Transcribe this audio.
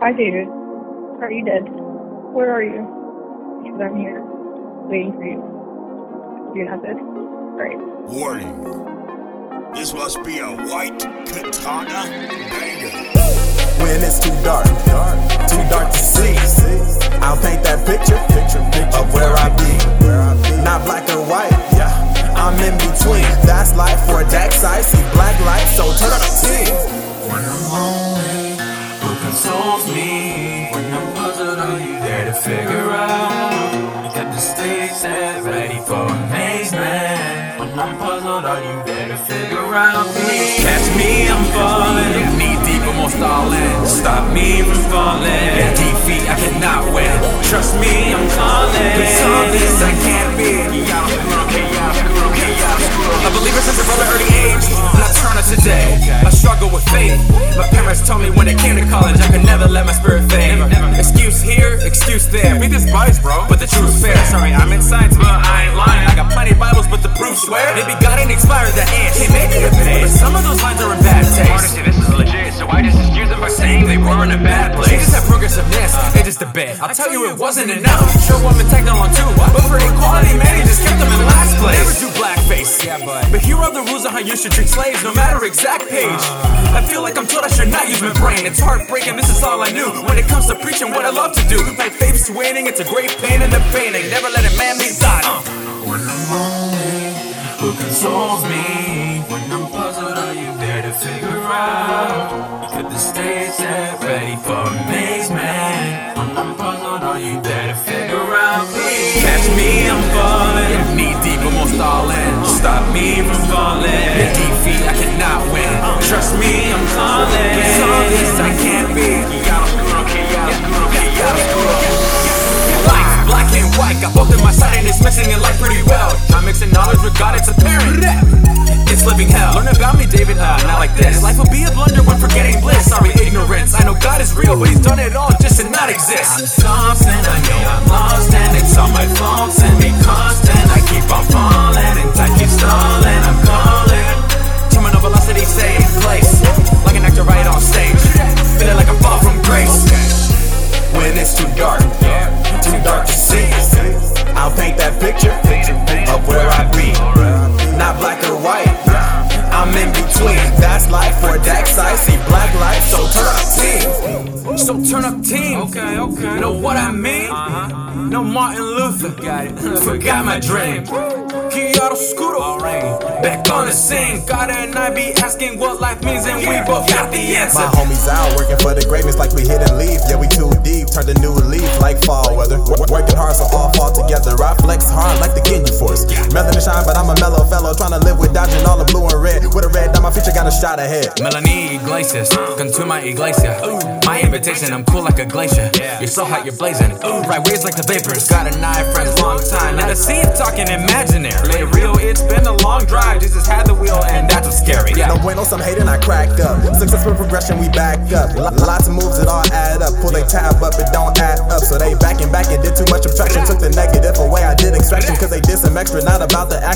Hi, David. Are you dead? Where are you? Because I'm here, waiting for you. You're not dead? Great. Warning. This must be a White Katana banger. When it's too dark, to figure out? Got the stage set ready for amazement. When I'm puzzled, are you there to figure out me? Catch me, I'm falling. Knee deep, almost all in. Stop me from falling. Defeat, I cannot win. Trust me, parents told me when it came to college, I could never let my spirit fade. Excuse here, excuse there. Read this bias, bro, but the truth's fair. Sorry, I'm in science, but I ain't lying. I got plenty of Bibles, but the proof's where? Maybe God ain't expired that ant. Hey, maybe a bit, but some of those lines are in bad taste. Honestly, this is legit, so I just excuse them by saying they were in a bad place. Jesus had progressiveness, they just a bit. I'll tell you it wasn't enough. Sure, woman tagged along too, but for equality, man, of how you should treat slaves, no matter exact page. I feel like I'm told I should not use my brain. It's heartbreaking, this is all I knew. When it comes to preaching, what I love to do. My faith's waning, it's a great pain in the painting. Never let a man be done. Uh. When I'm lonely, who consoles me? When I'm puzzled, are you there to figure out? Mixing in life pretty well. Mixing knowledge with God, it's apparent. It's living hell. Learn about me, David. Uh, not like this. Life will be a blunder when forgetting bliss. Sorry, ignorance. I know God is real, but He's done it all So turn up team. Okay, okay. Know what I mean? Uh-huh. No Martin Luther. Got it. Forgot my dream. Chiaroscuro. Back on the scene. God and I be asking what life means, and we both got the answer. My homies out working for the greatness like we hit and leave. Yeah, we too deep. Turn the new leaf like fall weather. W- working hard so all fall together. I flex hard like the Ginyu Force. Than shine, but I'm a mellow fellow. Trying to live with dodging all the blue and red. With a red dot, my future got a shot ahead. Melanie Iglesias, come to my iglesia. My invitation, I'm cool like a glacier. You're so hot, you're blazing. Ooh, right waves like the vapors. Got an eye friends, long time. Now to see it talking imaginary. Play real, it's been a long drive. Jesus had the wheel, and that's what's scary. Yeah. No bueno, some hating, I cracked up. Successful progression, we back up. Lots of moves that all add up. Pull they tab up, it don't add up. So they backing back and did too much subtraction. Took the